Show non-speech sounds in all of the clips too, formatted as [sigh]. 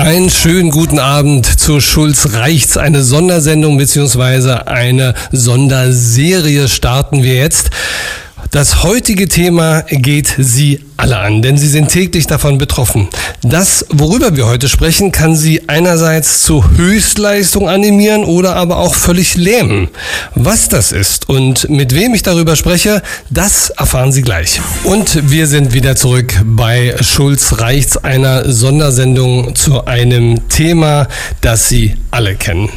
Einen schönen guten Abend zu Schulz Reichts. Eine Sondersendung beziehungsweise eine Sonderserie starten wir jetzt. Das heutige Thema geht Sie alle an, denn Sie sind täglich davon betroffen. Das, worüber wir heute sprechen, kann Sie einerseits zu Höchstleistung animieren oder aber auch völlig lähmen. Was das ist und mit wem ich darüber spreche, das erfahren Sie gleich. Und wir sind wieder zurück bei Schulz Reichts, einer Sondersendung zu einem Thema, das Sie alle kennen.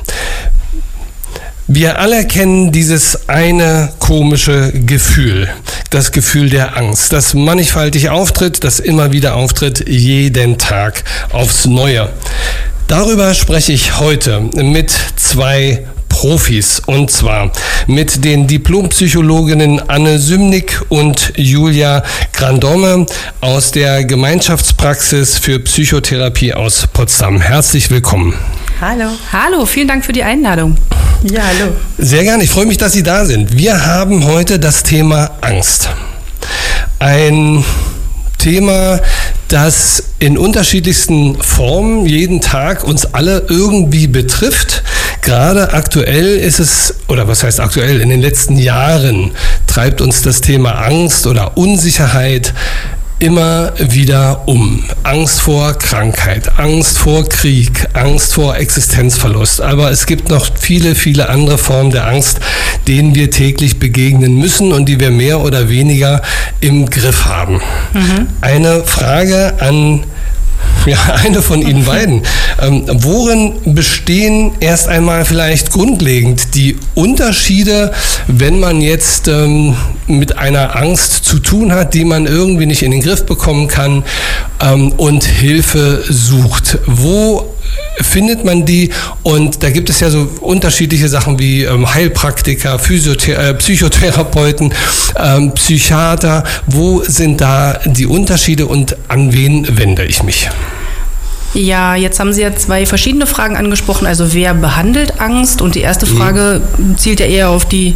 Wir alle kennen dieses eine komische Gefühl, das Gefühl der Angst, das mannigfaltig auftritt, das immer wieder auftritt, jeden Tag aufs Neue. Darüber spreche ich heute mit zwei Profis und zwar mit den Diplompsychologinnen Anne Sümnick und Julia Grandome aus der Gemeinschaftspraxis für Psychotherapie aus Potsdam. Herzlich willkommen. Hallo. Hallo, vielen Dank für die Einladung. Ja, hallo. Sehr gerne, ich freue mich, dass Sie da sind. Wir haben heute das Thema Angst. Ein Thema, das in unterschiedlichsten Formen jeden Tag uns alle irgendwie betrifft. Gerade aktuell ist es, oder was heißt aktuell, in den letzten Jahren treibt uns das Thema Angst oder Unsicherheit immer wieder um. Angst vor Krankheit, Angst vor Krieg, Angst vor Existenzverlust. Aber es gibt noch viele, viele andere Formen der Angst, denen wir täglich begegnen müssen und die wir mehr oder weniger im Griff haben. Mhm. Eine Frage an [laughs] ja, eine von Ihnen beiden. Ähm, worin bestehen erst einmal vielleicht grundlegend die Unterschiede, wenn man jetzt ähm, mit einer Angst zu tun hat, die man irgendwie nicht in den Griff bekommen kann ähm, und Hilfe sucht? Wo findet man die? Und da gibt es ja so unterschiedliche Sachen wie ähm, Heilpraktiker, Physiothe äh, Psychotherapeuten, ähm, Psychiater. Wo sind da die Unterschiede und an wen wende ich mich? Ja, jetzt haben Sie ja zwei verschiedene Fragen angesprochen. Also wer behandelt Angst? Und die erste mhm. Frage zielt ja eher auf die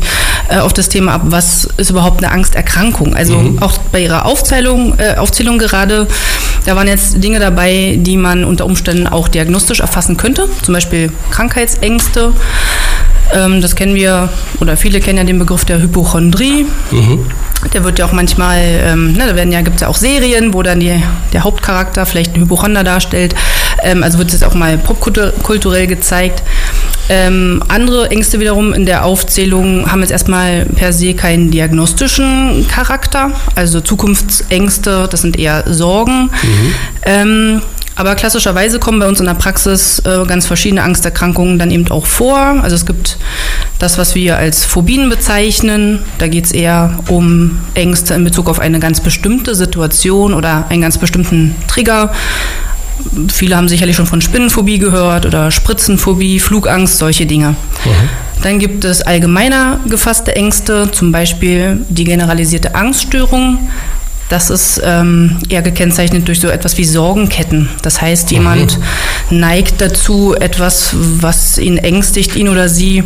äh, auf das Thema ab, was ist überhaupt eine Angsterkrankung? Also mhm. auch bei Ihrer Aufzählung, äh, Aufzählung gerade, da waren jetzt Dinge dabei, die man unter Umständen auch diagnostisch erfassen könnte. Zum Beispiel Krankheitsängste. Ähm, das kennen wir, oder viele kennen ja den Begriff der Hypochondrie. Mhm. Der wird ja auch manchmal, ähm, ne, da werden ja, gibt es ja auch Serien, wo dann die, der Hauptcharakter vielleicht ein Hypochonder darstellt. Ähm, also wird es auch mal popkulturell gezeigt. Ähm, andere Ängste wiederum in der Aufzählung haben jetzt erstmal per se keinen diagnostischen Charakter. Also Zukunftsängste, das sind eher Sorgen. Mhm. Ähm, aber klassischerweise kommen bei uns in der Praxis äh, ganz verschiedene Angsterkrankungen dann eben auch vor. Also es gibt das, was wir als Phobien bezeichnen. Da geht es eher um Ängste in Bezug auf eine ganz bestimmte Situation oder einen ganz bestimmten Trigger. Viele haben sicherlich schon von Spinnenphobie gehört oder Spritzenphobie, Flugangst, solche Dinge. Mhm. Dann gibt es allgemeiner gefasste Ängste, zum Beispiel die generalisierte Angststörung. Das ist ähm, eher gekennzeichnet durch so etwas wie Sorgenketten. Das heißt, jemand mhm. neigt dazu, etwas, was ihn ängstigt, ihn oder sie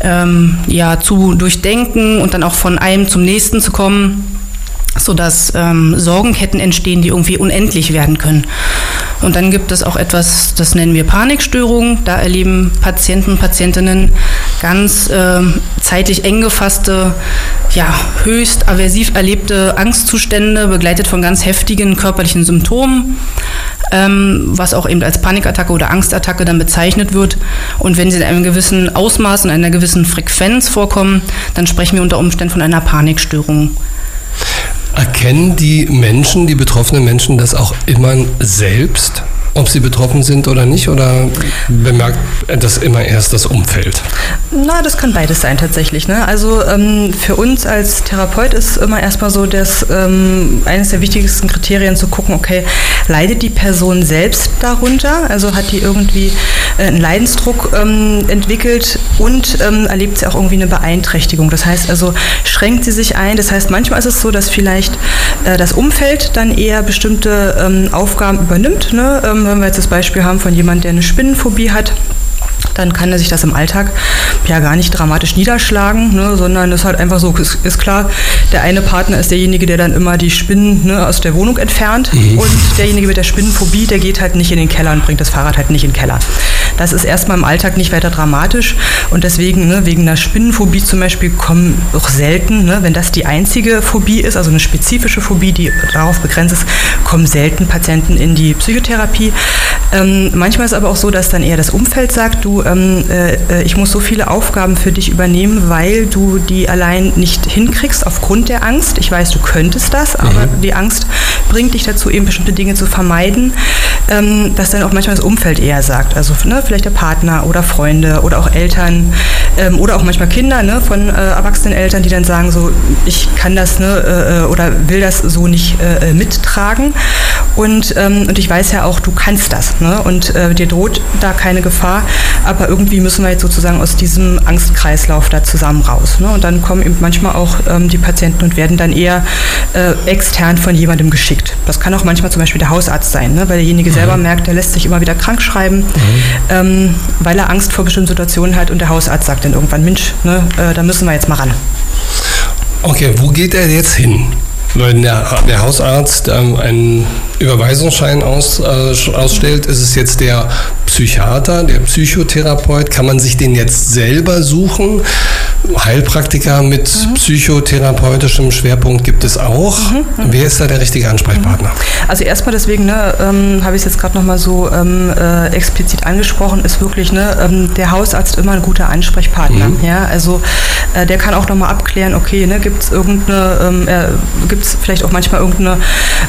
ähm, ja, zu durchdenken und dann auch von einem zum nächsten zu kommen sodass ähm, Sorgenketten entstehen, die irgendwie unendlich werden können. Und dann gibt es auch etwas, das nennen wir Panikstörung. Da erleben Patienten, Patientinnen ganz äh, zeitlich eng gefasste, ja, höchst aversiv erlebte Angstzustände, begleitet von ganz heftigen körperlichen Symptomen, ähm, was auch eben als Panikattacke oder Angstattacke dann bezeichnet wird. Und wenn sie in einem gewissen Ausmaß und einer gewissen Frequenz vorkommen, dann sprechen wir unter Umständen von einer Panikstörung. Erkennen die Menschen, die betroffenen Menschen das auch immer selbst? ob sie betroffen sind oder nicht? Oder bemerkt das immer erst das Umfeld? Na, das kann beides sein tatsächlich. Ne? Also ähm, für uns als Therapeut ist immer erstmal so, dass ähm, eines der wichtigsten Kriterien zu gucken, okay, leidet die Person selbst darunter? Also hat die irgendwie äh, einen Leidensdruck ähm, entwickelt und ähm, erlebt sie auch irgendwie eine Beeinträchtigung? Das heißt also, schränkt sie sich ein? Das heißt, manchmal ist es so, dass vielleicht äh, das Umfeld dann eher bestimmte ähm, Aufgaben übernimmt. Ne? Ähm, wenn wir jetzt das Beispiel haben von jemandem, der eine Spinnenphobie hat, dann kann sich das im Alltag ja gar nicht dramatisch niederschlagen, ne, sondern es ist halt einfach so, ist, ist, klar, der eine Partner ist derjenige, der dann immer die Spinnen ne, aus der Wohnung entfernt mhm. und derjenige mit der Spinnenphobie, der geht halt nicht in den Keller und bringt das Fahrrad halt nicht in den Keller. Das ist erstmal im Alltag nicht weiter dramatisch und deswegen, ne, wegen einer Spinnenphobie zum Beispiel, kommen auch selten, ne, wenn das die einzige Phobie ist, also eine spezifische Phobie, die darauf begrenzt ist, kommen selten Patienten in die Psychotherapie. Ähm, manchmal ist es aber auch so, dass dann eher das Umfeld sagt, du, ähm, äh, ich muss so viele Aufgaben für dich übernehmen, weil du die allein nicht hinkriegst aufgrund der Angst. Ich weiß, du könntest das, aber mhm. die Angst bringt dich dazu, eben bestimmte Dinge zu vermeiden, ähm, dass dann auch manchmal das Umfeld eher sagt. Also ne, vielleicht der Partner oder Freunde oder auch Eltern ähm, oder auch manchmal Kinder ne, von äh, erwachsenen Eltern, die dann sagen so, ich kann das ne, äh, äh oder will das so nicht äh, äh, mittragen. Und, ähm, und ich weiß ja auch, du kannst das. Ne? Und äh, dir droht da keine Gefahr, aber irgendwie müssen wir jetzt sozusagen aus diesem Angstkreislauf da zusammen raus. Ne? Und dann kommen eben manchmal auch ähm, die Patienten und werden dann eher äh, extern von jemandem geschickt. Das kann auch manchmal zum Beispiel der Hausarzt sein, ne? weil derjenige mhm. selber merkt, der lässt sich immer wieder krank schreiben, mhm. ähm, weil er Angst vor bestimmten Situationen hat und der Hausarzt sagt dann irgendwann, Mensch, ne, äh, da müssen wir jetzt mal ran. Okay, wo geht er jetzt hin? Wenn der, der Hausarzt ähm, einen Überweisungsschein aus, äh, ausstellt, ist es jetzt der Psychiater, der Psychotherapeut. Kann man sich den jetzt selber suchen? Heilpraktiker mit mhm. psychotherapeutischem Schwerpunkt gibt es auch. Mhm, mhm. Wer ist da der richtige Ansprechpartner? Mhm. Also erstmal deswegen ne, ähm, habe ich es jetzt gerade nochmal so ähm, äh, explizit angesprochen, ist wirklich ne, ähm, der Hausarzt immer ein guter Ansprechpartner. Mhm. Ja? Also äh, der kann auch nochmal abklären, okay, ne, gibt es irgendeine, ähm, äh, gibt es vielleicht auch manchmal irgendeine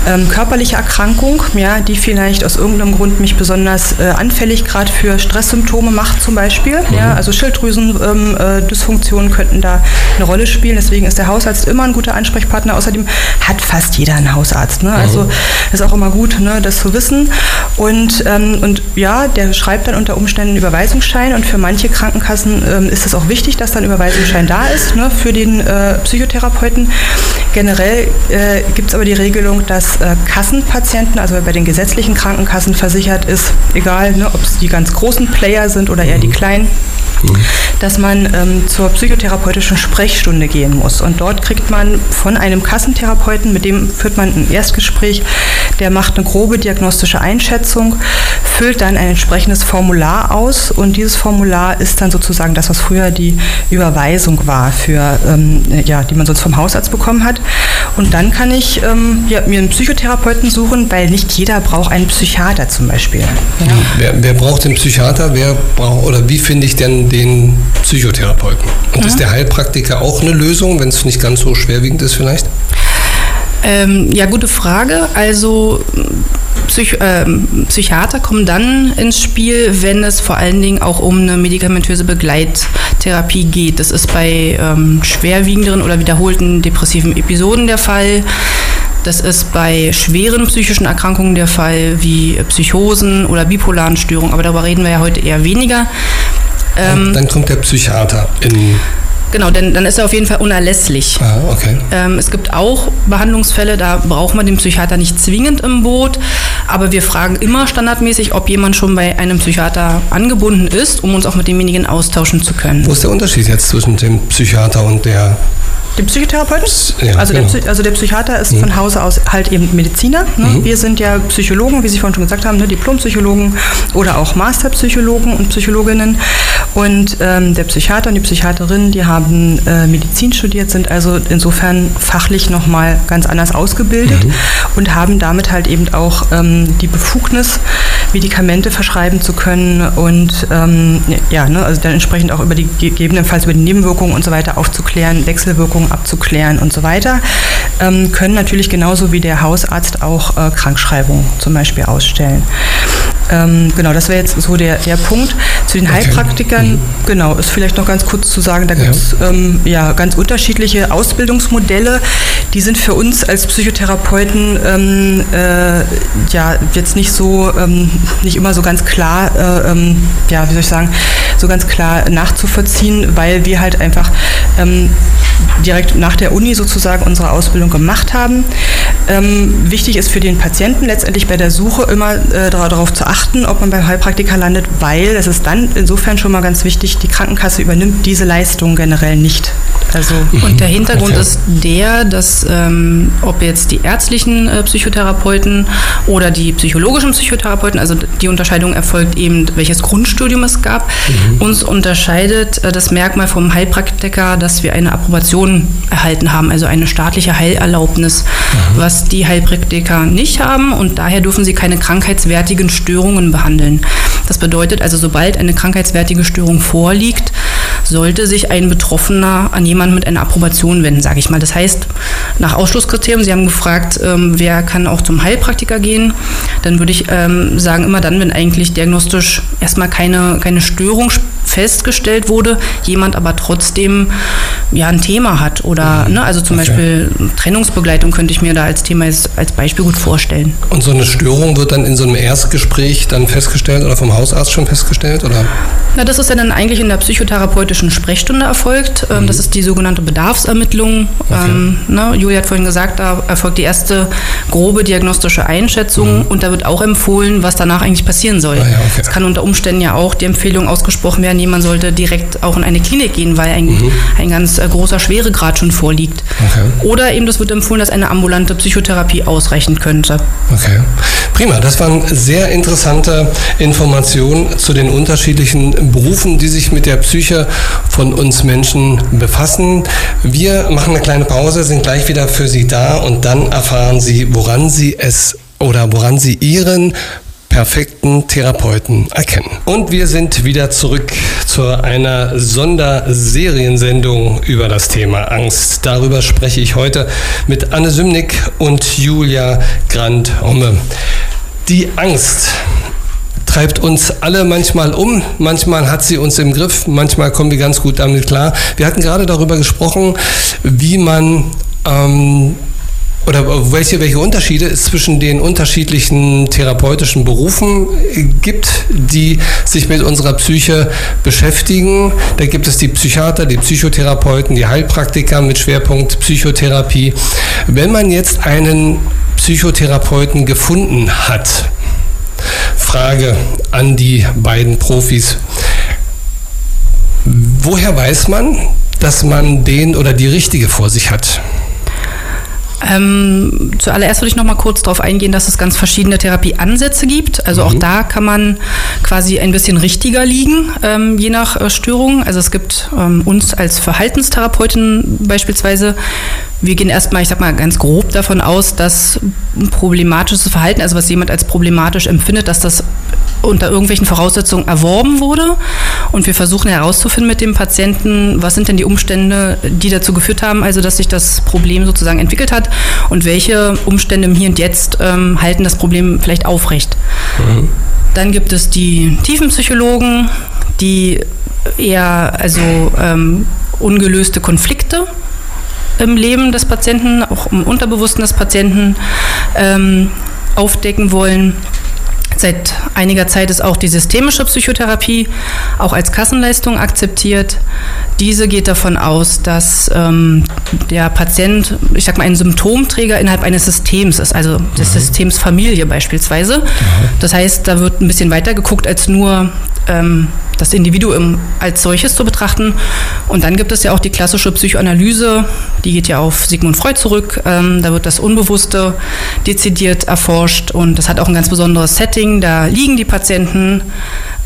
ähm, körperliche Erkrankung, ja, die vielleicht aus irgendeinem Grund mich besonders äh, anfällig gerade für Stresssymptome macht zum Beispiel. Ja? Also Schilddrüsendysfunktionen äh, könnten da eine Rolle spielen. Deswegen ist der Hausarzt immer ein guter Ansprechpartner. Außerdem hat fast jeder einen Hausarzt. Ne? Also mhm. ist auch immer gut, ne, das zu wissen. Und, ähm, und ja, der schreibt dann unter Umständen einen Überweisungsschein und für manche Krankenkassen ähm, ist es auch wichtig, dass dann ein Überweisungsschein da ist ne, für den äh, Psychotherapeuten. Generell äh, gibt es aber die Regelung, dass äh, Kassenpatienten, also bei den gesetzlichen Krankenkassen versichert ist, egal ne, ob es die ganz großen Player sind oder eher die mhm. kleinen, dass man ähm, zur psychotherapeutischen Sprechstunde gehen muss. Und dort kriegt man von einem Kassentherapeuten, mit dem führt man ein Erstgespräch, der macht eine grobe diagnostische Einschätzung, füllt dann ein entsprechendes Formular aus und dieses Formular ist dann sozusagen das, was früher die Überweisung war, für, ähm, ja, die man sonst vom Hausarzt bekommen hat. Und dann kann ich ähm, ja, mir einen Psychotherapeuten suchen, weil nicht jeder braucht einen Psychiater zum Beispiel. Ja. Wer, wer braucht den Psychiater? Wer braucht oder wie finde ich denn den Psychotherapeuten. Und mhm. ist der Heilpraktiker auch eine Lösung, wenn es nicht ganz so schwerwiegend ist vielleicht? Ähm, ja, gute Frage. Also Psych äh, Psychiater kommen dann ins Spiel, wenn es vor allen Dingen auch um eine medikamentöse Begleittherapie geht. Das ist bei ähm, schwerwiegenderen oder wiederholten depressiven Episoden der Fall. Das ist bei schweren psychischen Erkrankungen der Fall, wie Psychosen oder bipolaren Störungen, aber darüber reden wir ja heute eher weniger. Ähm, dann kommt der Psychiater in. Genau, denn dann ist er auf jeden Fall unerlässlich. Ah, okay. Ähm, es gibt auch Behandlungsfälle, da braucht man den Psychiater nicht zwingend im Boot, aber wir fragen immer standardmäßig, ob jemand schon bei einem Psychiater angebunden ist, um uns auch mit demjenigen austauschen zu können. Wo ist der Unterschied jetzt zwischen dem Psychiater und der dem Psychotherapeuten? Ja, also, genau. der, also, der, Psychiater ist mhm. von Hause aus halt eben Mediziner. Ne? Mhm. Wir sind ja Psychologen, wie Sie vorhin schon gesagt haben, ne? Diplompsychologen oder auch Masterpsychologen und Psychologinnen. Und ähm, der Psychiater und die Psychiaterin, die haben äh, Medizin studiert, sind also insofern fachlich nochmal ganz anders ausgebildet mhm. und haben damit halt eben auch ähm, die Befugnis, Medikamente verschreiben zu können und ähm, ja, ne, also dann entsprechend auch über die gegebenenfalls über die Nebenwirkungen und so weiter aufzuklären, Wechselwirkungen abzuklären und so weiter, ähm, können natürlich genauso wie der Hausarzt auch äh, Krankschreibungen zum Beispiel ausstellen. Ähm, genau, das wäre jetzt so der, der Punkt. Zu den okay. Heilpraktikern, mhm. genau, ist vielleicht noch ganz kurz zu sagen, da gibt es. Ähm, ja. ganz unterschiedliche Ausbildungsmodelle. Die sind für uns als Psychotherapeuten ähm, äh, ja jetzt nicht so, ähm, nicht immer so ganz klar, äh, ähm, ja, wie soll ich sagen, so ganz klar nachzuvollziehen, weil wir halt einfach ähm, direkt nach der Uni sozusagen unsere Ausbildung gemacht haben. Ähm, wichtig ist für den Patienten letztendlich bei der Suche immer äh, darauf zu achten, ob man beim Heilpraktiker landet, weil es ist dann insofern schon mal ganz wichtig, die Krankenkasse übernimmt diese Leistung generell nicht. Also und der Hintergrund okay. ist der, dass ähm, ob jetzt die ärztlichen äh, Psychotherapeuten oder die psychologischen Psychotherapeuten, also die Unterscheidung erfolgt eben, welches Grundstudium es gab, mhm. Uns unterscheidet äh, das Merkmal vom Heilpraktiker, dass wir eine Approbation erhalten haben, also eine staatliche Heilerlaubnis, mhm. was die Heilpraktiker nicht haben und daher dürfen sie keine krankheitswertigen Störungen behandeln. Das bedeutet also, sobald eine krankheitswertige Störung vorliegt, sollte sich ein Betroffener an jemanden mit einer Approbation wenden, sage ich mal. Das heißt, nach Ausschlusskriterium, Sie haben gefragt, ähm, wer kann auch zum Heilpraktiker gehen, dann würde ich ähm, sagen, immer dann, wenn eigentlich diagnostisch erstmal keine, keine Störung festgestellt wurde, jemand aber trotzdem ja ein Thema hat oder mhm. ne, also zum okay. Beispiel Trennungsbegleitung könnte ich mir da als Thema als, als Beispiel gut vorstellen. Und so eine Störung wird dann in so einem Erstgespräch dann festgestellt oder vom Hausarzt schon festgestellt oder? Na, das ist ja dann eigentlich in der psychotherapeutischen Sprechstunde erfolgt. Ähm, mhm. Das ist die sogenannte Bedarfsermittlung. Okay. Ähm, ne, Julia hat vorhin gesagt, da erfolgt die erste grobe diagnostische Einschätzung mhm. und da wird auch empfohlen, was danach eigentlich passieren soll. Ah, ja, okay. Es kann unter Umständen ja auch die Empfehlung ausgesprochen werden, jemand sollte direkt auch in eine Klinik gehen, weil ein, mhm. ein ganz äh, großer Schweregrad schon vorliegt. Okay. Oder eben das wird empfohlen, dass eine ambulante Psychotherapie ausreichen könnte. Okay. Prima, das waren sehr interessante Informationen zu den unterschiedlichen Berufen, die sich mit der Psyche von uns Menschen befassen. Wir machen eine kleine Pause, sind gleich wieder für Sie da und dann erfahren Sie, woran Sie es oder woran Sie Ihren perfekten Therapeuten erkennen. Und wir sind wieder zurück zu einer Sonderseriensendung über das Thema Angst. Darüber spreche ich heute mit Anne Sümnick und Julia Grant-Homme. Die Angst treibt uns alle manchmal um, manchmal hat sie uns im Griff, manchmal kommen wir ganz gut damit klar. Wir hatten gerade darüber gesprochen, wie man ähm, oder welche, welche Unterschiede es zwischen den unterschiedlichen therapeutischen Berufen gibt, die sich mit unserer Psyche beschäftigen. Da gibt es die Psychiater, die Psychotherapeuten, die Heilpraktiker mit Schwerpunkt Psychotherapie. Wenn man jetzt einen Psychotherapeuten gefunden hat, Frage an die beiden Profis. Woher weiß man, dass man den oder die richtige vor sich hat? Ähm, zuallererst würde ich noch mal kurz darauf eingehen, dass es ganz verschiedene Therapieansätze gibt. Also mhm. auch da kann man quasi ein bisschen richtiger liegen, ähm, je nach äh, Störung. Also es gibt ähm, uns als Verhaltenstherapeutin beispielsweise, wir gehen erstmal, ich sag mal ganz grob davon aus, dass ein problematisches Verhalten, also was jemand als problematisch empfindet, dass das unter irgendwelchen Voraussetzungen erworben wurde. Und wir versuchen herauszufinden mit dem Patienten, was sind denn die Umstände, die dazu geführt haben, also dass sich das Problem sozusagen entwickelt hat und welche Umstände im Hier und Jetzt ähm, halten das Problem vielleicht aufrecht. Mhm. Dann gibt es die Tiefenpsychologen, die eher also ähm, ungelöste Konflikte im Leben des Patienten, auch im Unterbewussten des Patienten ähm, aufdecken wollen. Seit einiger Zeit ist auch die systemische Psychotherapie auch als Kassenleistung akzeptiert. Diese geht davon aus, dass ähm, der Patient, ich sag mal, ein Symptomträger innerhalb eines Systems ist, also des mhm. Systems Familie beispielsweise. Mhm. Das heißt, da wird ein bisschen weiter geguckt als nur ähm, das Individuum als solches zu betrachten. Und dann gibt es ja auch die klassische Psychoanalyse, die geht ja auf Sigmund Freud zurück. Ähm, da wird das Unbewusste dezidiert erforscht und das hat auch ein ganz besonderes Setting. Da liegen die Patienten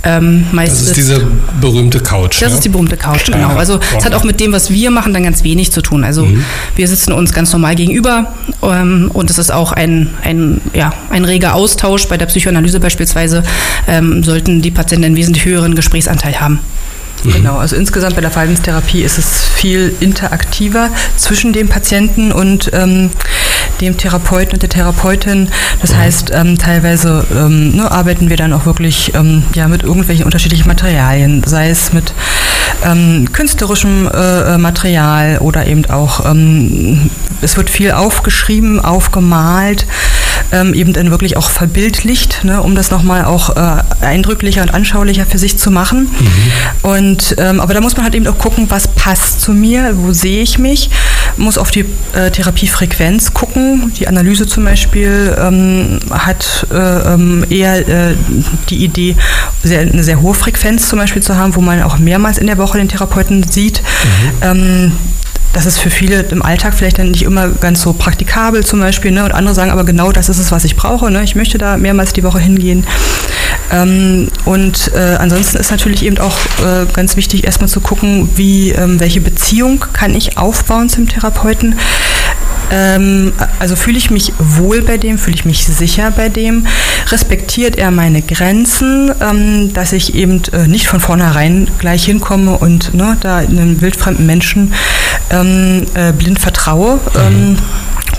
ähm, das ist diese berühmte Couch. Das ja? ist die berühmte Couch, genau. Also es hat auch mit dem, was wir machen, dann ganz wenig zu tun. Also mhm. wir sitzen uns ganz normal gegenüber ähm, und es ist auch ein, ein, ja, ein reger Austausch. Bei der Psychoanalyse beispielsweise ähm, sollten die Patienten einen wesentlich höheren Gesprächsanteil haben. Mhm. Genau, also insgesamt bei der Verhaltenstherapie ist es viel interaktiver zwischen dem Patienten und ähm, dem Therapeuten und der Therapeutin. Das heißt, ähm, teilweise ähm, ne, arbeiten wir dann auch wirklich ähm, ja, mit irgendwelchen unterschiedlichen Materialien, sei es mit ähm, künstlerischem äh, Material oder eben auch, ähm, es wird viel aufgeschrieben, aufgemalt. Ähm, eben dann wirklich auch verbildlicht, ne, um das nochmal auch äh, eindrücklicher und anschaulicher für sich zu machen. Mhm. Und ähm, aber da muss man halt eben auch gucken, was passt zu mir, wo sehe ich mich, muss auf die äh, Therapiefrequenz gucken. Die Analyse zum Beispiel ähm, hat äh, ähm, eher äh, die Idee, sehr, eine sehr hohe Frequenz zum Beispiel zu haben, wo man auch mehrmals in der Woche den Therapeuten sieht. Mhm. Das ist für viele im Alltag vielleicht dann nicht immer ganz so praktikabel zum Beispiel. Ne? Und andere sagen aber genau, das ist es, was ich brauche. Ne? Ich möchte da mehrmals die Woche hingehen. Ähm, und äh, ansonsten ist natürlich eben auch äh, ganz wichtig, erstmal zu gucken, wie, ähm, welche Beziehung kann ich aufbauen zum Therapeuten. Ähm, also fühle ich mich wohl bei dem, fühle ich mich sicher bei dem, respektiert er meine Grenzen, ähm, dass ich eben äh, nicht von vornherein gleich hinkomme und ne, da einem wildfremden Menschen ähm, äh, blind vertraue. Mhm.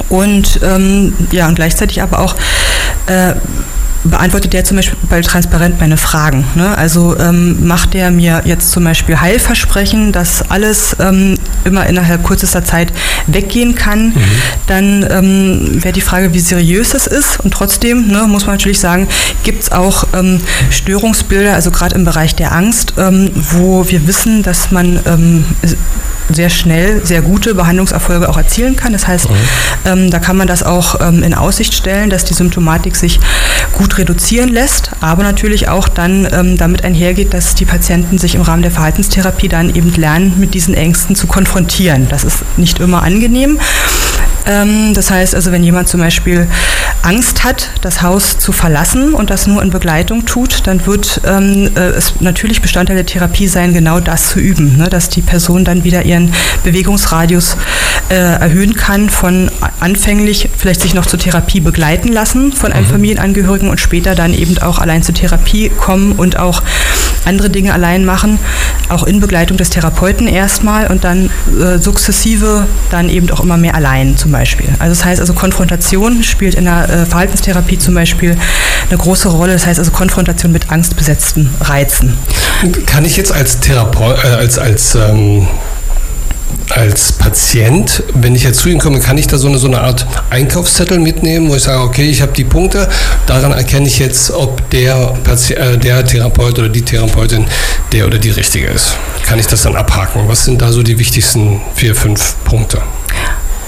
und ähm, ja, und gleichzeitig aber auch äh, beantwortet der zum Beispiel transparent meine Fragen. Ne? Also ähm, macht der mir jetzt zum Beispiel Heilversprechen, dass alles ähm, immer innerhalb kürzester Zeit weggehen kann, mhm. dann ähm, wäre die Frage, wie seriös das ist. Und trotzdem ne, muss man natürlich sagen, gibt es auch ähm, Störungsbilder, also gerade im Bereich der Angst, ähm, wo wir wissen, dass man ähm, sehr schnell sehr gute Behandlungserfolge auch erzielen kann. Das heißt, mhm. ähm, da kann man das auch ähm, in Aussicht stellen, dass die Symptomatik sich gut reduzieren lässt, aber natürlich auch dann ähm, damit einhergeht, dass die Patienten sich im Rahmen der Verhaltenstherapie dann eben lernen, mit diesen Ängsten zu konfrontieren. Das ist nicht immer angenehm. Ähm, das heißt also, wenn jemand zum Beispiel Angst hat, das Haus zu verlassen und das nur in Begleitung tut, dann wird ähm, äh, es natürlich Bestandteil der Therapie sein, genau das zu üben, ne? dass die Person dann wieder ihren Bewegungsradius äh, erhöhen kann von anfänglich vielleicht sich noch zur Therapie begleiten lassen von einem mhm. Familienangehörigen und später dann eben auch allein zur Therapie kommen und auch andere Dinge allein machen, auch in Begleitung des Therapeuten erstmal und dann äh, sukzessive dann eben auch immer mehr allein zum Beispiel. Also das heißt also Konfrontation spielt in der äh, Verhaltenstherapie zum Beispiel eine große Rolle. Das heißt also Konfrontation mit angstbesetzten Reizen. Kann ich jetzt als Therapeut, äh, als, als ähm als Patient, wenn ich jetzt zu Ihnen komme, kann ich da so eine, so eine Art Einkaufszettel mitnehmen, wo ich sage, okay, ich habe die Punkte, daran erkenne ich jetzt, ob der, Patient, äh, der Therapeut oder die Therapeutin der oder die richtige ist. Kann ich das dann abhaken? Was sind da so die wichtigsten vier, fünf Punkte?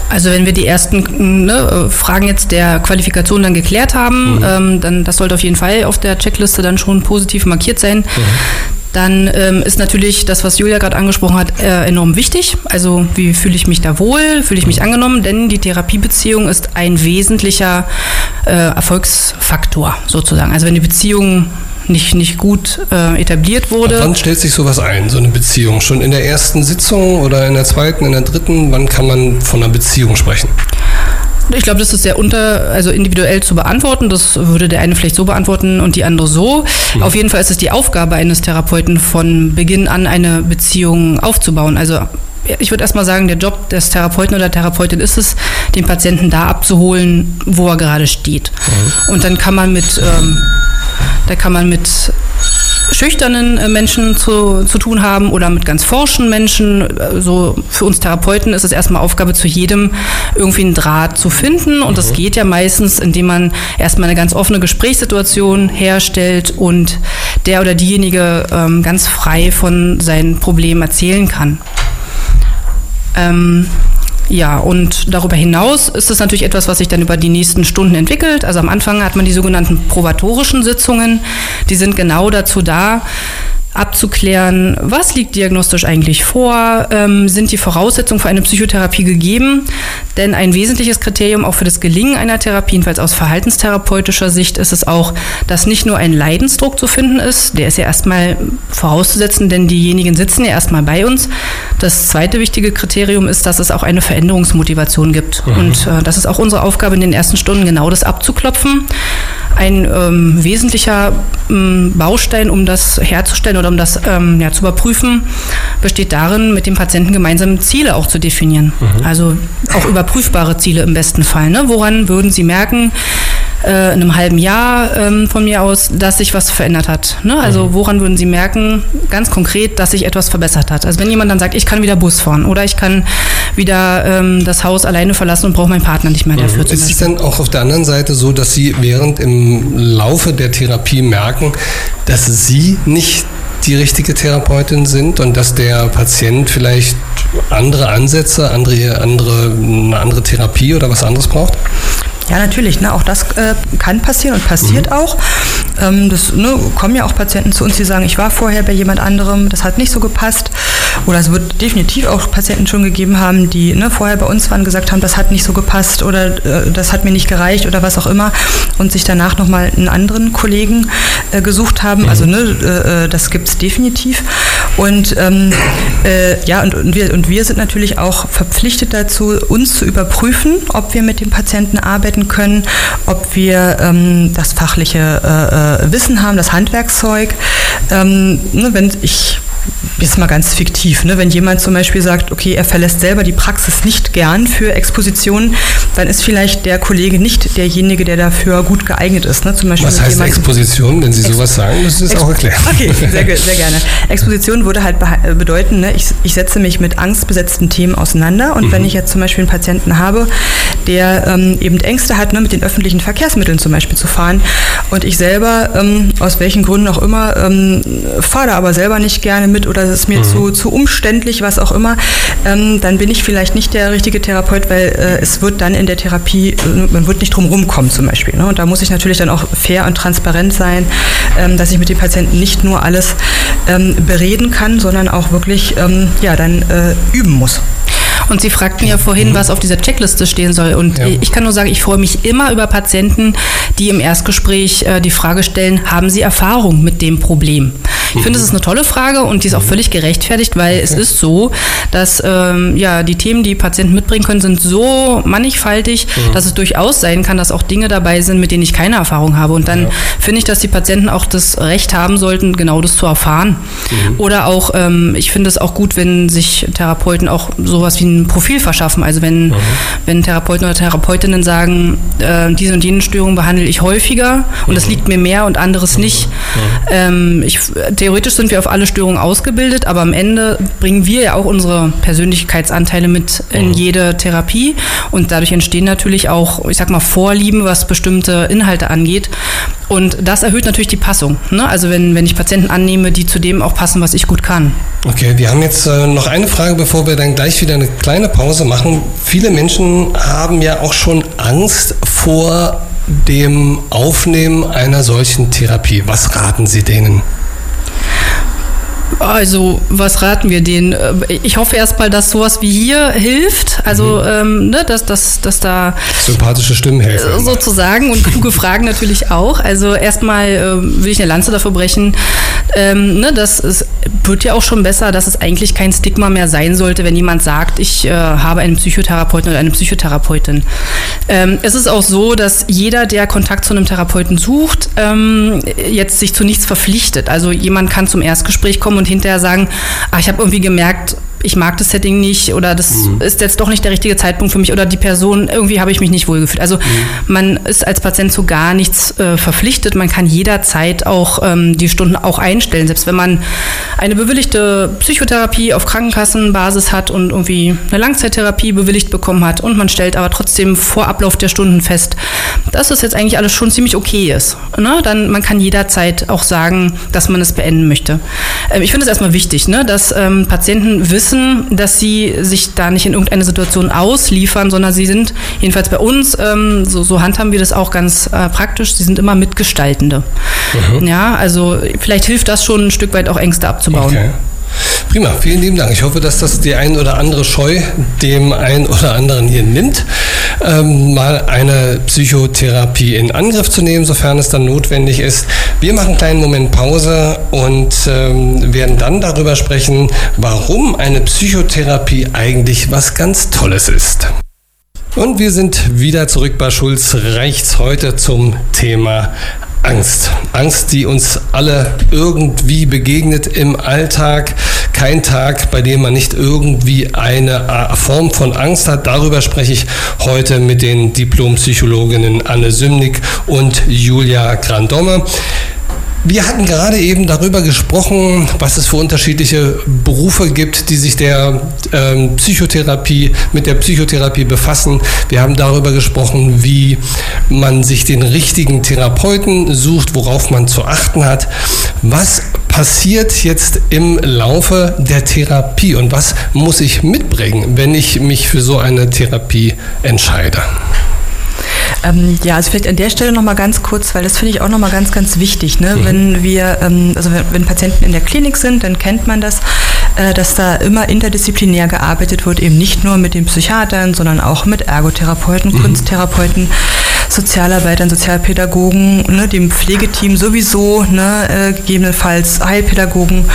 Also wenn wir die ersten ne, Fragen jetzt der Qualifikation dann geklärt haben, mhm. ähm, dann das sollte auf jeden Fall auf der Checkliste dann schon positiv markiert sein. Mhm. Dann ähm, ist natürlich das, was Julia gerade angesprochen hat, äh, enorm wichtig. Also wie fühle ich mich da wohl, fühle ich mich angenommen, denn die Therapiebeziehung ist ein wesentlicher äh, Erfolgsfaktor sozusagen. Also wenn die Beziehung nicht, nicht gut äh, etabliert wurde. Ab wann stellt sich sowas ein, so eine Beziehung? Schon in der ersten Sitzung oder in der zweiten, in der dritten? Wann kann man von einer Beziehung sprechen? Ich glaube, das ist sehr unter, also individuell zu beantworten. Das würde der eine vielleicht so beantworten und die andere so. Mhm. Auf jeden Fall ist es die Aufgabe eines Therapeuten, von Beginn an eine Beziehung aufzubauen. Also ich würde erstmal sagen, der Job des Therapeuten oder Therapeutin ist es, den Patienten da abzuholen, wo er gerade steht. Mhm. Und dann kann man mit, ähm, da kann man mit schüchternen äh, Menschen zu, zu tun haben oder mit ganz forschen Menschen. So für uns Therapeuten ist es erstmal Aufgabe zu jedem, irgendwie einen Draht zu finden. Und das mhm. geht ja meistens, indem man erstmal eine ganz offene Gesprächssituation herstellt und der oder diejenige ähm, ganz frei von seinen Problemen erzählen kann. Ähm, ja, und darüber hinaus ist es natürlich etwas, was sich dann über die nächsten Stunden entwickelt. Also am Anfang hat man die sogenannten probatorischen Sitzungen. Die sind genau dazu da, abzuklären, was liegt diagnostisch eigentlich vor, ähm, sind die Voraussetzungen für eine Psychotherapie gegeben. Denn ein wesentliches Kriterium auch für das Gelingen einer Therapie, jedenfalls aus verhaltenstherapeutischer Sicht, ist es auch, dass nicht nur ein Leidensdruck zu finden ist, der ist ja erstmal vorauszusetzen, denn diejenigen sitzen ja erstmal bei uns. Das zweite wichtige Kriterium ist, dass es auch eine Veränderungsmotivation gibt. Mhm. Und äh, das ist auch unsere Aufgabe in den ersten Stunden, genau das abzuklopfen. Ein ähm, wesentlicher ähm, Baustein, um das herzustellen oder um das ähm, ja, zu überprüfen, besteht darin, mit dem Patienten gemeinsam Ziele auch zu definieren. Mhm. Also auch überprüfbare Ziele im besten Fall. Ne? Woran würden Sie merken, äh, in einem halben Jahr ähm, von mir aus, dass sich was verändert hat. Ne? Also mhm. woran würden Sie merken, ganz konkret, dass sich etwas verbessert hat? Also wenn jemand dann sagt, ich kann wieder Bus fahren oder ich kann wieder ähm, das Haus alleine verlassen und brauche meinen Partner nicht mehr dafür. Mhm. Ist es dann auch auf der anderen Seite so, dass Sie während im Laufe der Therapie merken, dass Sie nicht die richtige Therapeutin sind und dass der Patient vielleicht andere Ansätze, andere, andere, eine andere Therapie oder was anderes braucht? Ja, natürlich. Ne, auch das äh, kann passieren und passiert mhm. auch. Ähm, das ne, kommen ja auch Patienten zu uns, die sagen, ich war vorher bei jemand anderem, das hat nicht so gepasst. Oder es wird definitiv auch Patienten schon gegeben haben, die ne, vorher bei uns waren, gesagt haben, das hat nicht so gepasst oder äh, das hat mir nicht gereicht oder was auch immer und sich danach nochmal einen anderen Kollegen äh, gesucht haben. Mhm. Also ne, äh, äh das gibt es definitiv. Und ähm, äh, ja, und, und, wir, und wir sind natürlich auch verpflichtet dazu, uns zu überprüfen, ob wir mit dem Patienten arbeiten können, ob wir ähm, das fachliche äh, äh, Wissen haben, das Handwerkszeug. Ähm, ne, wenn ich jetzt mal ganz fiktiv, ne? wenn jemand zum Beispiel sagt, okay, er verlässt selber die Praxis nicht gern für Expositionen, dann ist vielleicht der Kollege nicht derjenige, der dafür gut geeignet ist. Ne? Zum Beispiel Was heißt Exposition, wenn Sie Ex sowas sagen? Das ist auch erklären. [laughs] Okay, sehr, [laughs] sehr gerne. Exposition würde halt äh, bedeuten, ne? ich, ich setze mich mit angstbesetzten Themen auseinander und mhm. wenn ich jetzt zum Beispiel einen Patienten habe, der ähm, eben Ängste hat, ne, mit den öffentlichen Verkehrsmitteln zum Beispiel zu fahren und ich selber, ähm, aus welchen Gründen auch immer, ähm, fahre aber selber nicht gerne mit oder es ist mir mhm. zu, zu umständlich, was auch immer, ähm, dann bin ich vielleicht nicht der richtige Therapeut, weil äh, es wird dann in der Therapie, äh, man wird nicht drum rumkommen zum Beispiel. Ne? Und da muss ich natürlich dann auch fair und transparent sein, ähm, dass ich mit dem Patienten nicht nur alles ähm, bereden kann, sondern auch wirklich ja, dann äh, üben muss. Und Sie fragten ja vorhin, mhm. was auf dieser Checkliste stehen soll. Und ja. ich kann nur sagen, ich freue mich immer über Patienten, die im Erstgespräch äh, die Frage stellen, haben Sie Erfahrung mit dem Problem? Ich finde, es ist eine tolle Frage und die ist auch völlig gerechtfertigt, weil es ist so, dass ähm, ja, die Themen, die Patienten mitbringen können, sind so mannigfaltig, mhm. dass es durchaus sein kann, dass auch Dinge dabei sind, mit denen ich keine Erfahrung habe. Und dann ja. finde ich, dass die Patienten auch das Recht haben sollten, genau das zu erfahren. Mhm. Oder auch, ähm, ich finde es auch gut, wenn sich Therapeuten auch sowas wie ein Profil verschaffen. Also wenn, mhm. wenn Therapeuten oder Therapeutinnen sagen, äh, diese und jene Störung behandle ich häufiger und das mhm. liegt mir mehr und anderes mhm. nicht. Mhm. Ähm, ich, theoretisch sind wir auf alle Störungen ausgebildet, aber am Ende bringen wir ja auch unsere Persönlichkeitsanteile mit in mhm. jede Therapie und dadurch entstehen natürlich auch, ich sag mal, Vorlieben, was bestimmte Inhalte angeht. Und das erhöht natürlich die Passung. Ne? Also wenn, wenn ich Patienten annehme, die zu dem auch passen, was ich gut kann. Okay, wir haben jetzt äh, noch eine Frage, bevor wir dann gleich wieder eine kleine Pause machen. Viele Menschen haben ja auch schon Angst vor dem Aufnehmen einer solchen Therapie. Was raten Sie denen? Also, was raten wir denen? Äh, ich hoffe erstmal, dass sowas wie hier hilft. Also, mhm. ähm, ne, dass, dass, dass da. Sympathische Stimmen helfen. Äh, sozusagen und kluge [laughs] Fragen natürlich auch. Also, erstmal äh, will ich eine Lanze dafür brechen. Ähm, ne, das ist, wird ja auch schon besser, dass es eigentlich kein Stigma mehr sein sollte, wenn jemand sagt, ich äh, habe einen Psychotherapeuten oder eine Psychotherapeutin. Ähm, es ist auch so, dass jeder, der Kontakt zu einem Therapeuten sucht, ähm, jetzt sich zu nichts verpflichtet. Also, jemand kann zum Erstgespräch kommen und hinterher sagen, ah, ich habe irgendwie gemerkt, ich mag das Setting nicht oder das mhm. ist jetzt doch nicht der richtige Zeitpunkt für mich oder die Person, irgendwie habe ich mich nicht wohlgefühlt. Also mhm. man ist als Patient zu gar nichts äh, verpflichtet. Man kann jederzeit auch ähm, die Stunden auch einstellen, selbst wenn man eine bewilligte Psychotherapie auf Krankenkassenbasis hat und irgendwie eine Langzeittherapie bewilligt bekommen hat und man stellt aber trotzdem vor Ablauf der Stunden fest, dass das jetzt eigentlich alles schon ziemlich okay ist. Ne? Dann man kann jederzeit auch sagen, dass man es beenden möchte. Ähm, ich finde es erstmal wichtig, ne? dass ähm, Patienten wissen, wissen, dass sie sich da nicht in irgendeine Situation ausliefern, sondern sie sind, jedenfalls bei uns, ähm, so, so handhaben wir das auch ganz äh, praktisch, sie sind immer Mitgestaltende. Mhm. Ja, also vielleicht hilft das schon ein Stück weit auch Ängste abzubauen. Okay. Prima, vielen lieben Dank. Ich hoffe, dass das die ein oder andere Scheu dem einen oder anderen hier nimmt, ähm, mal eine Psychotherapie in Angriff zu nehmen, sofern es dann notwendig ist. Wir machen einen kleinen Moment Pause und ähm, werden dann darüber sprechen, warum eine Psychotherapie eigentlich was ganz Tolles ist. Und wir sind wieder zurück bei Schulz Rechts heute zum Thema Angst. Angst, die uns alle irgendwie begegnet im Alltag. Kein Tag, bei dem man nicht irgendwie eine Form von Angst hat. Darüber spreche ich heute mit den Diplompsychologinnen Anne Sümnick und Julia Grandomme. Wir hatten gerade eben darüber gesprochen, was es für unterschiedliche Berufe gibt, die sich der ähm, Psychotherapie, mit der Psychotherapie befassen. Wir haben darüber gesprochen, wie man sich den richtigen Therapeuten sucht, worauf man zu achten hat. Was passiert jetzt im Laufe der Therapie und was muss ich mitbringen, wenn ich mich für so eine Therapie entscheide? Ähm, ja, also vielleicht an der Stelle nochmal ganz kurz, weil das finde ich auch nochmal ganz, ganz wichtig. Ne? Mhm. Wenn wir, ähm, also wenn, wenn, Patienten in der Klinik sind, dann kennt man das, äh, dass da immer interdisziplinär gearbeitet wird, eben nicht nur mit den Psychiatern, sondern auch mit Ergotherapeuten, mhm. Kunsttherapeuten, Sozialarbeitern, Sozialpädagogen, ne, dem Pflegeteam sowieso, ne, äh, gegebenenfalls Heilpädagogen.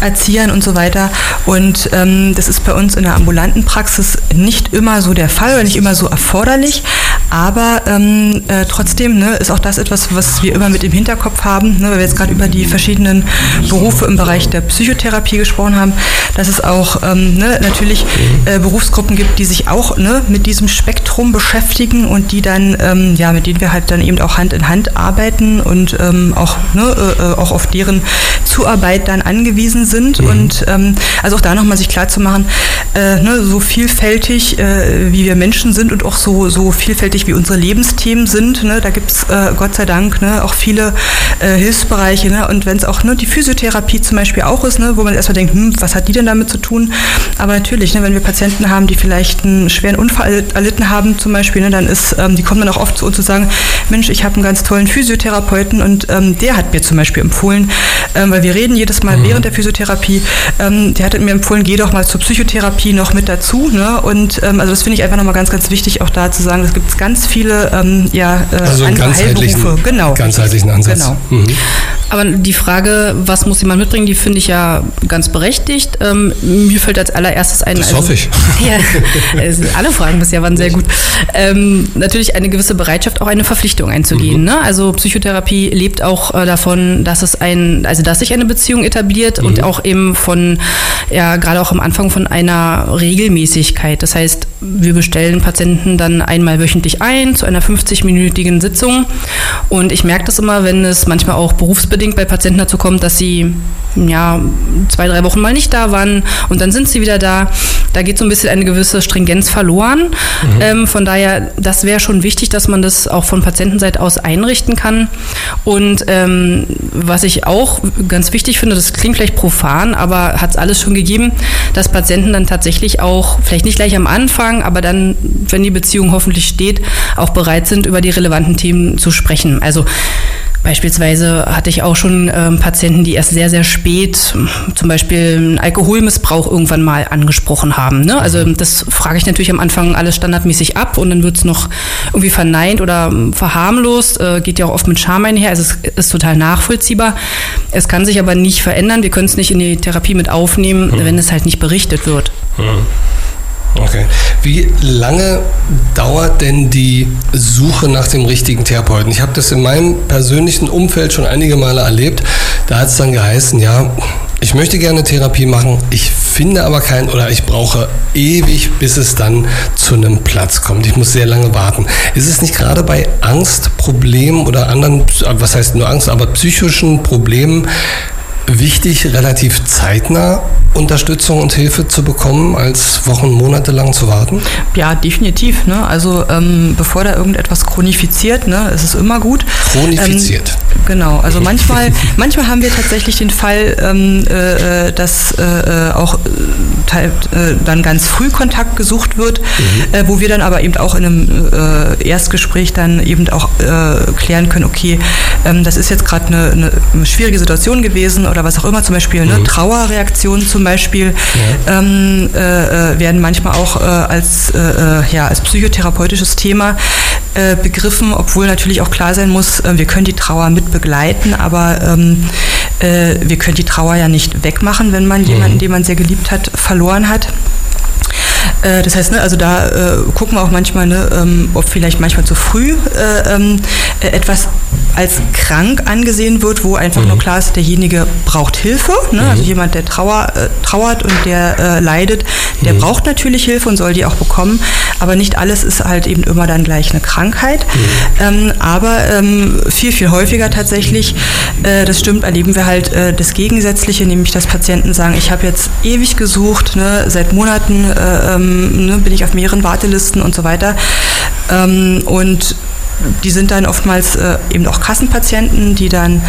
Erziehern und so weiter. Und ähm, das ist bei uns in der ambulanten Praxis nicht immer so der Fall oder nicht immer so erforderlich. Aber ähm, äh, trotzdem ne, ist auch das etwas, was wir immer mit im Hinterkopf haben, ne, weil wir jetzt gerade über die verschiedenen Berufe im Bereich der Psychotherapie gesprochen haben, dass es auch ähm, ne, natürlich äh, Berufsgruppen gibt, die sich auch ne, mit diesem Spektrum beschäftigen und die dann, ähm, ja, mit denen wir halt dann eben auch Hand in Hand arbeiten und ähm, auch, ne, äh, äh auch auf deren Zuarbeit dann angewiesen sind. Mhm. Und ähm, also auch da nochmal sich klar zu machen, äh, ne, so vielfältig äh, wie wir Menschen sind und auch so, so vielfältig wie unsere Lebensthemen sind, ne, da gibt es äh, Gott sei Dank ne, auch viele äh, Hilfsbereiche. Ne, und wenn es auch ne, die Physiotherapie zum Beispiel auch ist, ne, wo man erstmal denkt, hm, was hat die denn damit zu tun? Aber natürlich, ne, wenn wir Patienten haben, die vielleicht einen schweren Unfall erlitten haben zum Beispiel, ne, dann ist, ähm, die kommen dann auch oft zu uns und sagen, Mensch, ich habe einen ganz tollen Physiotherapeuten und ähm, der hat mir zum Beispiel empfohlen, ähm, weil wir reden jedes Mal mhm. während der Physiotherapie, ähm, der hat mir empfohlen, geh doch mal zur Psychotherapie noch mit dazu. Ne? Und ähm, also das finde ich einfach nochmal ganz, ganz wichtig, auch da zu sagen, es gibt ganz viele ähm, ja, äh, also ganzheitlichen, genau, ganzheitlichen Ansatz. Genau. Mhm. Aber die Frage, was muss jemand mitbringen, die finde ich ja ganz berechtigt. Ähm, mir fällt als allererstes ein. Das also, hoffe ich. [laughs] Ja, also alle Fragen bisher waren sehr gut. Ähm, natürlich eine gewisse Bereitschaft, auch eine Verpflichtung einzugehen. Mhm. Ne? Also Psychotherapie lebt auch äh, davon, dass es ein, also dass sich eine Beziehung etabliert mhm. und auch eben von, ja, gerade auch am Anfang von einer Regelmäßigkeit. Das heißt, wir bestellen Patienten dann einmal wöchentlich ein zu einer 50-minütigen Sitzung. Und ich merke das immer, wenn es manchmal auch berufsbedingt bei Patienten dazu kommt, dass sie ja, zwei, drei Wochen mal nicht da waren und dann sind sie wieder da. Da geht so ein bisschen eine gewisse Stringenz verloren. Mhm. Ähm, von daher, das wäre schon wichtig, dass man das auch von Patientenseite aus einrichten kann. Und ähm, was ich auch ganz wichtig finde, das klingt vielleicht profan, aber hat es alles schon gegeben, dass Patienten dann tatsächlich auch, vielleicht nicht gleich am Anfang, aber dann, wenn die Beziehung hoffentlich steht, auch bereit sind, über die relevanten Themen zu sprechen. Also Beispielsweise hatte ich auch schon ähm, Patienten, die erst sehr, sehr spät zum Beispiel einen Alkoholmissbrauch irgendwann mal angesprochen haben. Ne? Also mhm. das frage ich natürlich am Anfang alles standardmäßig ab und dann wird es noch irgendwie verneint oder verharmlost. Äh, geht ja auch oft mit Scham einher. Also es ist total nachvollziehbar. Es kann sich aber nicht verändern. Wir können es nicht in die Therapie mit aufnehmen, mhm. wenn es halt nicht berichtet wird. Mhm. Okay. Wie lange dauert denn die Suche nach dem richtigen Therapeuten? Ich habe das in meinem persönlichen Umfeld schon einige Male erlebt. Da hat es dann geheißen, ja, ich möchte gerne Therapie machen, ich finde aber keinen oder ich brauche ewig, bis es dann zu einem Platz kommt. Ich muss sehr lange warten. Ist es nicht gerade bei Angstproblemen oder anderen, was heißt nur Angst, aber psychischen Problemen wichtig, relativ zeitnah Unterstützung und Hilfe zu bekommen, als Wochen, Monate lang zu warten? Ja, definitiv. Ne? Also ähm, bevor da irgendetwas chronifiziert, ne, ist es immer gut. Chronifiziert. Ähm, genau. Also manchmal, [laughs] manchmal haben wir tatsächlich den Fall, ähm, äh, dass äh, auch äh, äh, dann ganz früh Kontakt gesucht wird, mhm. Äh, wo wir dann aber eben auch in einem äh, Erstgespräch dann eben auch klären können, okay, ähm, das ist jetzt gerade eine, eine, schwierige Situation gewesen oder was auch immer, zum Beispiel eine mhm. Trauerreaktion zum Beispiel, ja. ähm, äh, äh, werden manchmal auch äh, als, äh, äh, ja, als psychotherapeutisches Thema äh, begriffen, obwohl natürlich auch klar sein muss, wir können die Trauer mit begleiten, aber ähm, wir können die Trauer ja nicht wegmachen, wenn man mhm. jemanden, den man sehr geliebt hat, verloren hat. Das heißt, ne, also da äh, gucken wir auch manchmal, ne, ähm, ob vielleicht manchmal zu früh äh, ähm, äh, etwas als krank angesehen wird, wo einfach mhm. nur klar ist, derjenige braucht Hilfe. Ne? Also mhm. Also jemand, der trauer, äh, trauert und der äh, leidet, der mhm. braucht natürlich Hilfe und soll die auch bekommen. Aber nicht alles ist halt eben immer dann gleich eine Krankheit. Mhm. Ähm, aber ähm, viel, viel häufiger tatsächlich, äh, das stimmt, erleben wir halt äh, das Gegensätzliche, nämlich dass Patienten sagen, ich habe jetzt ewig gesucht, ne? seit Monaten äh, ähm, ne? bin ich auf mehreren Wartelisten und so weiter. Ähm, und die sind dann oftmals äh, eben auch Kassenpatienten, die dann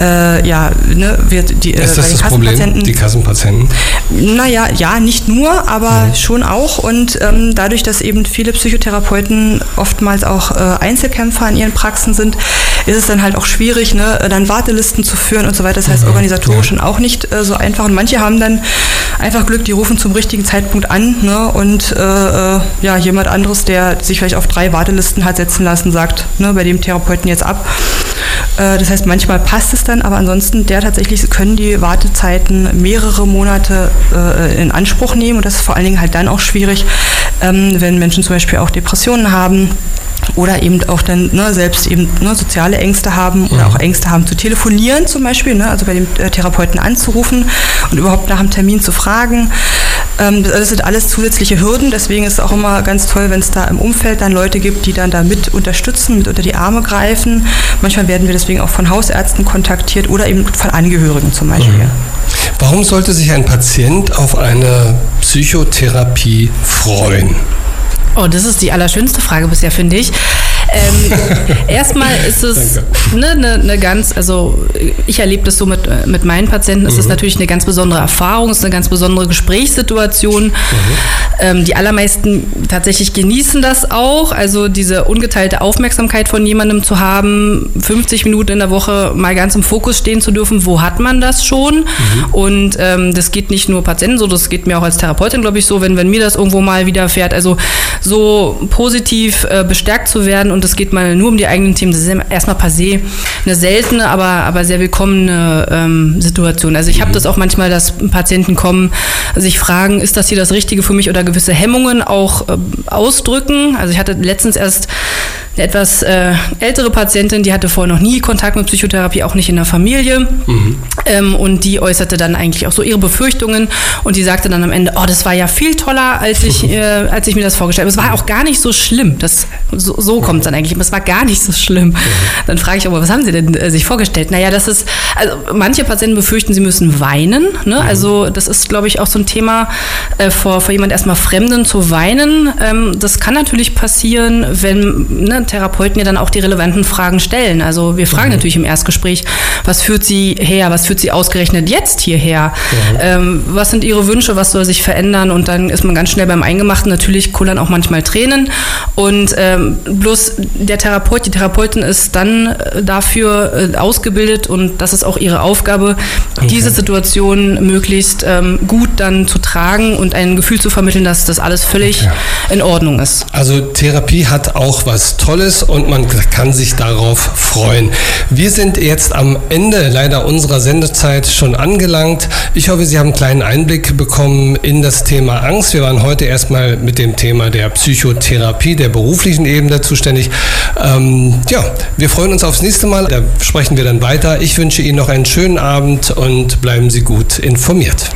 äh, ja, ne, wird die, äh, Ist das das Problem, die Kassenpatienten? Naja, ja, nicht nur, aber mhm. schon auch. Und ähm, dadurch, dass eben viele Psychotherapeuten oftmals auch äh, Einzelkämpfer in ihren Praxen sind, ist es dann halt auch schwierig, ne, dann Wartelisten zu führen und so weiter. Das heißt, mhm. organisatorisch ja. auch nicht äh, so einfach. Und manche haben dann einfach Glück, die rufen zum richtigen Zeitpunkt an ne, und äh, äh, ja, jemand anderes, der sich vielleicht auf drei Wartelisten hat setzen lassen, sagt ne, bei dem Therapeuten jetzt ab. Äh, das heißt, manchmal passt es dann, aber ansonsten der tatsächlich können die Wartezeiten mehrere Monate äh, in Anspruch nehmen und das ist vor allen Dingen halt dann auch schwierig, ähm, wenn Menschen zum Beispiel auch Depressionen haben oder eben auch dann ne, selbst eben ne, soziale Ängste haben oder auch Ängste haben zu telefonieren zum Beispiel, ne, also bei dem äh, Therapeuten anzurufen und überhaupt nach einem Termin zu fragen. Ähm, das sind alles zusätzliche Hürden, deswegen ist es auch immer ganz toll, wenn es da im Umfeld dann Leute gibt, die dann da mit unterstützen, mit unter die Arme greifen. Manchmal werden wir deswegen auch von Hausärzten kontaktiert oder eben von Angehörigen zum Beispiel. Mhm. Warum sollte sich ein Patient auf eine Psychotherapie freuen? Oh, das ist die allerschönste Frage bisher, finde ich. Ähm, [laughs] erstmal ist es eine ne, ne ganz, also ich erlebe das so mit, mit meinen Patienten, es mhm. ist natürlich eine ganz besondere Erfahrung, es ist eine ganz besondere Gesprächssituation. Mhm. Ähm, die allermeisten tatsächlich genießen das auch, also diese ungeteilte Aufmerksamkeit von jemandem zu haben, 50 Minuten in der Woche mal ganz im Fokus stehen zu dürfen, wo hat man das schon? Mhm. Und ähm, das geht nicht nur Patienten so, das geht mir auch als Therapeutin, glaube ich, so, wenn, wenn mir das irgendwo mal widerfährt. Also so positiv äh, bestärkt zu werden und es geht mal nur um die eigenen Themen, das ist erstmal per se eine seltene, aber, aber sehr willkommene ähm, Situation. Also ich habe mhm. das auch manchmal, dass Patienten kommen, sich fragen, ist das hier das Richtige für mich oder gewisse Hemmungen auch äh, ausdrücken. Also ich hatte letztens erst eine etwas äh, ältere Patientin, die hatte vorher noch nie Kontakt mit Psychotherapie, auch nicht in der Familie. Mhm. Ähm, und die äußerte dann eigentlich auch so ihre Befürchtungen und die sagte dann am Ende, oh, das war ja viel toller, als ich, [laughs] äh, als ich mir das vorgestellt habe. Es war auch gar nicht so schlimm. Das, so, so kommt es dann eigentlich. Es war gar nicht so schlimm. Dann frage ich aber, was haben Sie denn äh, sich vorgestellt? Naja, das ist, also manche Patienten befürchten, sie müssen weinen. Ne? Mhm. Also das ist, glaube ich, auch so ein Thema, äh, vor, vor jemand erstmal Fremden zu weinen. Ähm, das kann natürlich passieren, wenn ne, Therapeuten ja dann auch die relevanten Fragen stellen. Also wir fragen mhm. natürlich im Erstgespräch, was führt Sie her, was führt Sie ausgerechnet jetzt hierher? Mhm. Ähm, was sind Ihre Wünsche, was soll sich verändern? Und dann ist man ganz schnell beim Eingemachten. Natürlich kullern auch manchmal Tränen. Und ähm, bloß der Therapeut, die Therapeutin ist dann äh, dafür äh, ausgebildet und das ist auch ihre Aufgabe, okay. diese Situation möglichst ähm, gut dann zu tragen und ein Gefühl zu vermitteln, dass das alles völlig okay. in Ordnung ist. Also Therapie hat auch was Tolles und man kann sich darauf freuen. Wir sind jetzt am Ende leider unserer Sendezeit schon angelangt. Ich hoffe, Sie haben einen kleinen Einblick bekommen in das Thema Angst. Wir waren heute erstmal mit dem Thema der Psychotherapie, der beruflichen Ebene zuständig. Ähm, ja, wir freuen uns aufs nächste Mal. Da sprechen wir dann weiter. Ich wünsche Ihnen noch einen schönen Abend und bleiben Sie gut informiert.